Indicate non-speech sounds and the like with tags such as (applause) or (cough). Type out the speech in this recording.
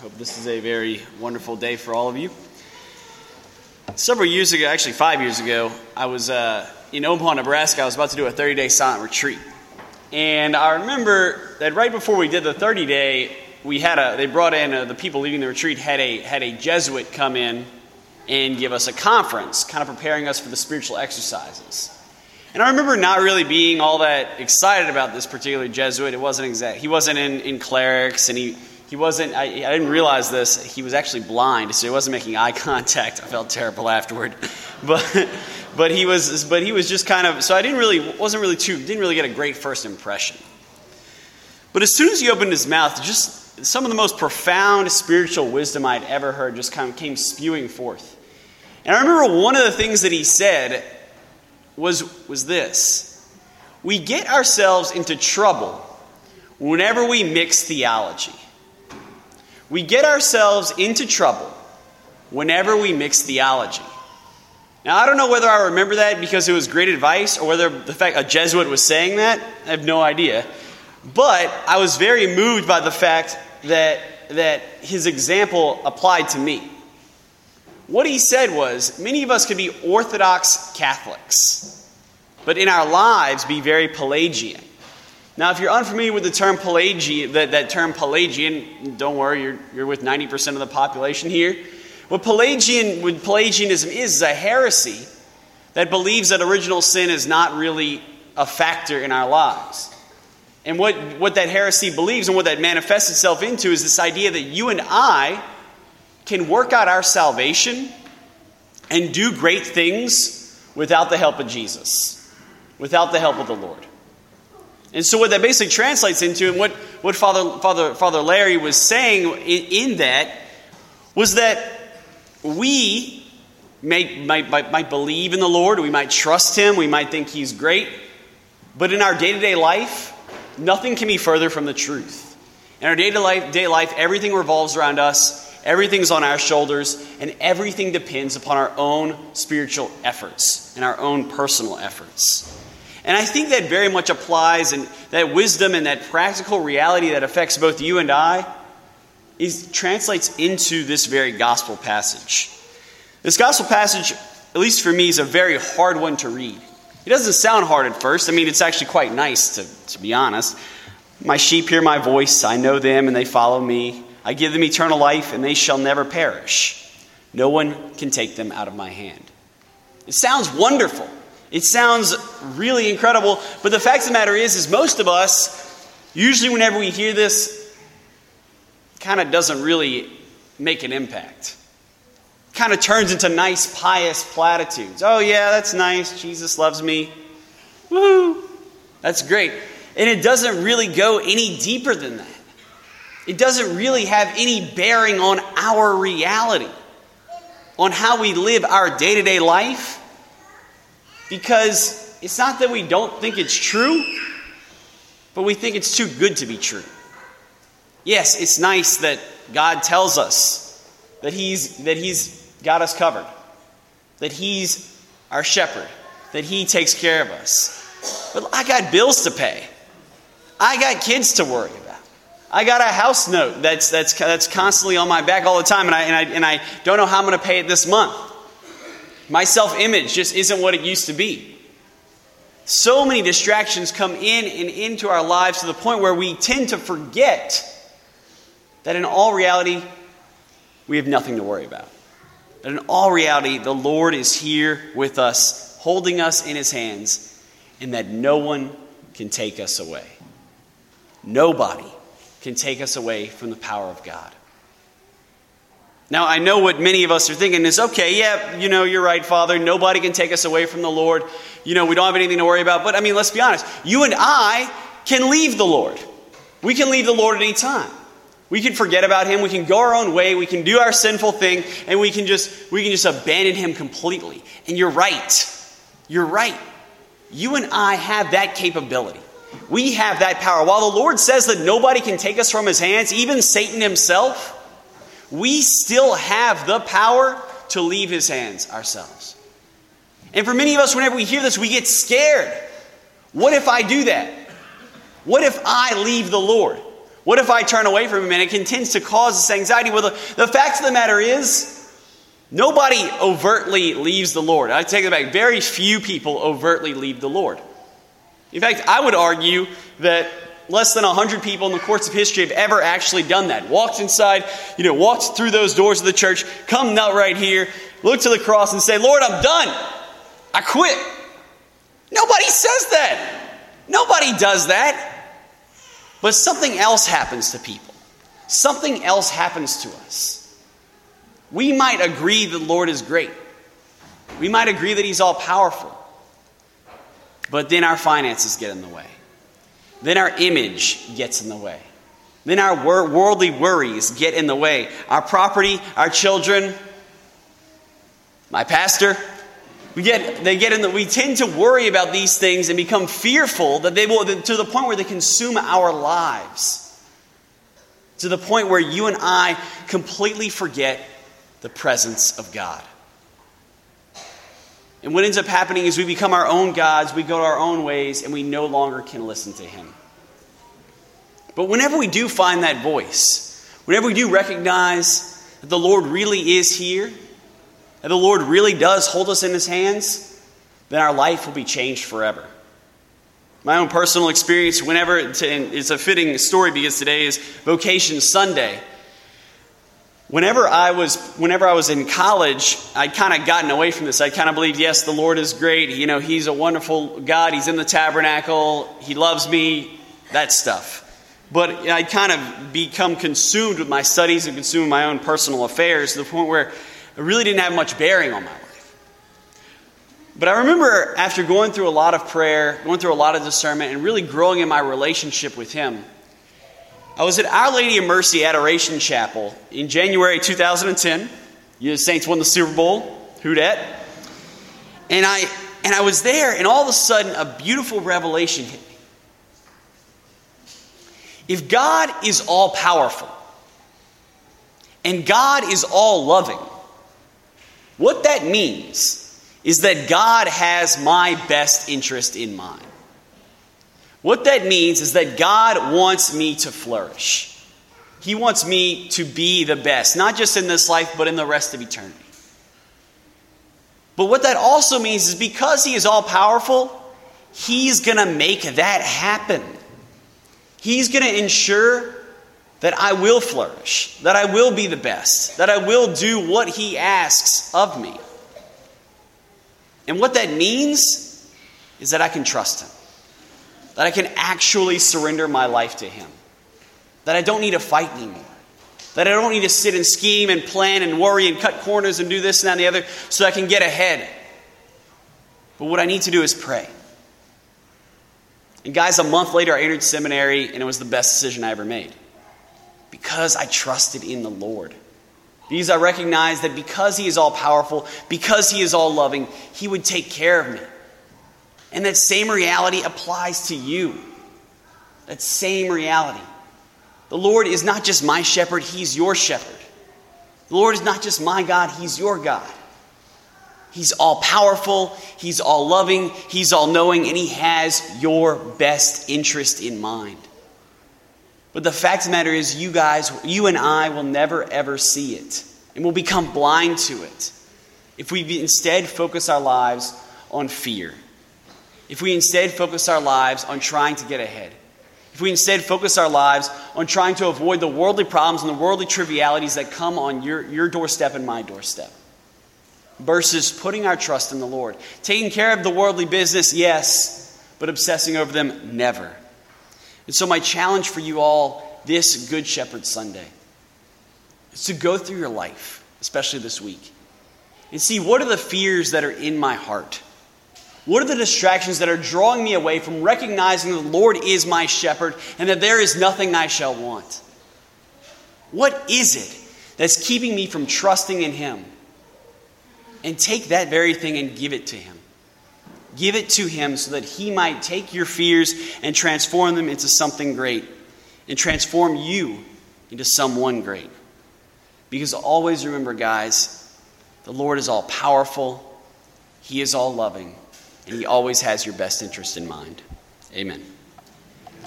Hope this is a very wonderful day for all of you. Several years ago, actually five years ago, I was uh, in Omaha, Nebraska. I was about to do a 30 day silent retreat. And I remember that right before we did the 30 day, we had a, they brought in, uh, the people leading the retreat had a, had a Jesuit come in and give us a conference, kind of preparing us for the spiritual exercises. And I remember not really being all that excited about this particular Jesuit. It wasn't exact. He wasn't in, in clerics, and he, he wasn't, I, I, didn't realize this, he was actually blind, so he wasn't making eye (laughs) contact. I felt terrible afterward. (laughs) But, but, he was, but he was just kind of, so I didn't really, wasn't really too, didn't really get a great first impression. But as soon as he opened his mouth, just some of the most profound spiritual wisdom I'd ever heard just kind of came spewing forth. And I remember one of the things that he said was, was this We get ourselves into trouble whenever we mix theology. We get ourselves into trouble whenever we mix theology. Now, I don't know whether I remember that because it was great advice or whether the fact a Jesuit was saying that. I have no idea. But I was very moved by the fact that, that his example applied to me. What he said was many of us could be Orthodox Catholics, but in our lives be very Pelagian. Now, if you're unfamiliar with the term Pelagian, that, that term Pelagian, don't worry, you're, you're with 90% of the population here. What Pelagian, what Pelagianism is, is a heresy that believes that original sin is not really a factor in our lives. And what, what that heresy believes and what that manifests itself into is this idea that you and I can work out our salvation and do great things without the help of Jesus, without the help of the Lord. And so, what that basically translates into, and what, what Father, Father, Father Larry was saying in, in that, was that we may, might, might, might believe in the Lord, we might trust Him, we might think He's great, but in our day to day life, nothing can be further from the truth. In our day to day life, everything revolves around us, everything's on our shoulders, and everything depends upon our own spiritual efforts and our own personal efforts. And I think that very much applies, and that wisdom and that practical reality that affects both you and I is, translates into this very gospel passage. This gospel passage, at least for me, is a very hard one to read. It doesn't sound hard at first. I mean, it's actually quite nice, to, to be honest. My sheep hear my voice, I know them, and they follow me. I give them eternal life, and they shall never perish. No one can take them out of my hand. It sounds wonderful. It sounds really incredible, but the fact of the matter is, is most of us, usually whenever we hear this, kind of doesn't really make an impact. Kind of turns into nice, pious platitudes. Oh, yeah, that's nice. Jesus loves me. Woo! That's great. And it doesn't really go any deeper than that. It doesn't really have any bearing on our reality, on how we live our day to day life because it's not that we don't think it's true, but we think it's too good to be true. Yes, it's nice that God tells us that He's, that he's got us covered, that He's our shepherd, that He takes care of us. But I got bills to pay, I got kids to worry about. I got a house note that's, that's, that's constantly on my back all the time, and I, and, I, and I don't know how I'm going to pay it this month. My self image just isn't what it used to be. So many distractions come in and into our lives to the point where we tend to forget that in all reality, we have nothing to worry about. That in all reality, the Lord is here with us, holding us in his hands, and that no one can take us away. Nobody can take us away from the power of God. Now, I know what many of us are thinking is okay, yeah, you know, you're right, Father. Nobody can take us away from the Lord. You know, we don't have anything to worry about. But I mean, let's be honest. You and I can leave the Lord. We can leave the Lord at any time. We can forget about him, we can go our own way, we can do our sinful thing, and we can just we can just abandon him completely. And you're right. You're right. You and I have that capability. We have that power. While the Lord says that nobody can take us from his hands, even Satan himself, we still have the power to leave his hands ourselves. And for many of us, whenever we hear this, we get scared. What if I do that? What if I leave the Lord? What if I turn away from Him and it continues to cause this anxiety? Well, the, the fact of the matter is, nobody overtly leaves the Lord. I take it back. Very few people overtly leave the Lord. In fact, I would argue that less than 100 people in the course of history have ever actually done that. Walked inside, you know, walked through those doors of the church, come knelt right here, look to the cross and say, Lord, I'm done. I quit. Nobody says that. Nobody does that. But something else happens to people. Something else happens to us. We might agree the Lord is great. We might agree that He's all powerful. But then our finances get in the way. Then our image gets in the way. Then our worldly worries get in the way. Our property, our children, my pastor, we get, they get in the, we tend to worry about these things and become fearful that they will, to the point where they consume our lives. To the point where you and I completely forget the presence of God. And what ends up happening is we become our own gods, we go our own ways, and we no longer can listen to Him. But whenever we do find that voice, whenever we do recognize that the Lord really is here, that the Lord really does hold us in His hands, then our life will be changed forever. My own personal experience, whenever it's a fitting story because today is Vocation Sunday. Whenever I was, whenever I was in college, I'd kind of gotten away from this. I kind of believed, yes, the Lord is great. You know, He's a wonderful God. He's in the tabernacle. He loves me. That stuff. But I'd kind of become consumed with my studies and consumed my own personal affairs to the point where it really didn't have much bearing on my life. But I remember after going through a lot of prayer, going through a lot of discernment, and really growing in my relationship with Him I was at Our Lady of Mercy Adoration Chapel in January 2010. The Saints won the Super Bowl. Who dat? And I and I was there, and all of a sudden, a beautiful revelation hit me. If God is all powerful and God is all loving, what that means is that God has my best interest in mind. What that means is that God wants me to flourish. He wants me to be the best, not just in this life, but in the rest of eternity. But what that also means is because He is all powerful, He's going to make that happen. He's going to ensure that I will flourish, that I will be the best, that I will do what He asks of me. And what that means is that I can trust Him that I can actually surrender my life to Him, that I don't need to fight anymore, that I don't need to sit and scheme and plan and worry and cut corners and do this and that and the other so I can get ahead. But what I need to do is pray. And guys, a month later, I entered seminary, and it was the best decision I ever made because I trusted in the Lord. Because I recognized that because He is all powerful, because He is all loving, He would take care of me. And that same reality applies to you. That same reality. The Lord is not just my shepherd, He's your shepherd. The Lord is not just my God, He's your God. He's all powerful, He's all loving, He's all knowing, and He has your best interest in mind. But the fact of the matter is, you guys, you and I will never ever see it, and we'll become blind to it if we instead focus our lives on fear if we instead focus our lives on trying to get ahead, if we instead focus our lives on trying to avoid the worldly problems and the worldly trivialities that come on your, your doorstep and my doorstep, versus putting our trust in the Lord, taking care of the worldly business, yes, but obsessing over them, never. And so, my challenge for you all this Good Shepherd Sunday is to go through your life, especially this week, and see what are the fears that are in my heart what are the distractions that are drawing me away from recognizing that the Lord is my shepherd and that there is nothing I shall want? What is it that's keeping me from trusting in Him? And take that very thing and give it to Him. Give it to Him so that He might take your fears and transform them into something great and transform you into someone great. Because always remember, guys, the Lord is all powerful, He is all loving and He always has your best interest in mind. Amen.